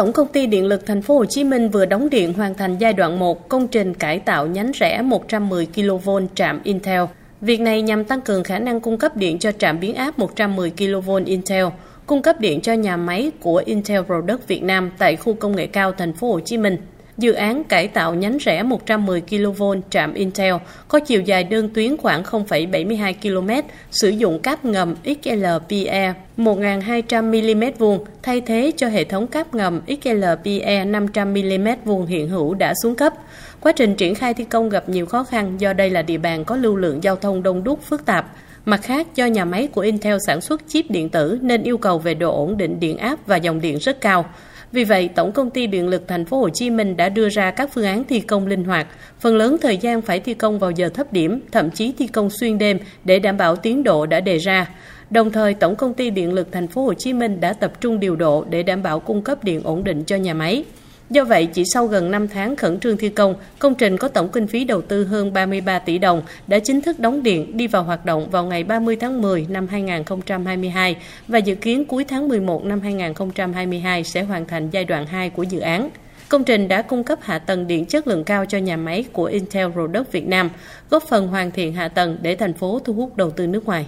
Tổng công ty Điện lực Thành phố Hồ Chí Minh vừa đóng điện hoàn thành giai đoạn 1 công trình cải tạo nhánh rẽ 110 kV trạm Intel. Việc này nhằm tăng cường khả năng cung cấp điện cho trạm biến áp 110 kV Intel, cung cấp điện cho nhà máy của Intel Product Việt Nam tại khu công nghệ cao Thành phố Hồ Chí Minh. Dự án cải tạo nhánh rẽ 110 kV trạm Intel có chiều dài đơn tuyến khoảng 0,72 km, sử dụng cáp ngầm XLPE 1200 mm vuông thay thế cho hệ thống cáp ngầm XLPE 500 mm vuông hiện hữu đã xuống cấp. Quá trình triển khai thi công gặp nhiều khó khăn do đây là địa bàn có lưu lượng giao thông đông đúc phức tạp. Mặt khác, do nhà máy của Intel sản xuất chip điện tử nên yêu cầu về độ ổn định điện áp và dòng điện rất cao. Vì vậy, Tổng công ty Điện lực Thành phố Hồ Chí Minh đã đưa ra các phương án thi công linh hoạt, phần lớn thời gian phải thi công vào giờ thấp điểm, thậm chí thi công xuyên đêm để đảm bảo tiến độ đã đề ra. Đồng thời, Tổng công ty Điện lực Thành phố Hồ Chí Minh đã tập trung điều độ để đảm bảo cung cấp điện ổn định cho nhà máy. Do vậy, chỉ sau gần 5 tháng khẩn trương thi công, công trình có tổng kinh phí đầu tư hơn 33 tỷ đồng đã chính thức đóng điện đi vào hoạt động vào ngày 30 tháng 10 năm 2022 và dự kiến cuối tháng 11 năm 2022 sẽ hoàn thành giai đoạn 2 của dự án. Công trình đã cung cấp hạ tầng điện chất lượng cao cho nhà máy của Intel Product Việt Nam, góp phần hoàn thiện hạ tầng để thành phố thu hút đầu tư nước ngoài.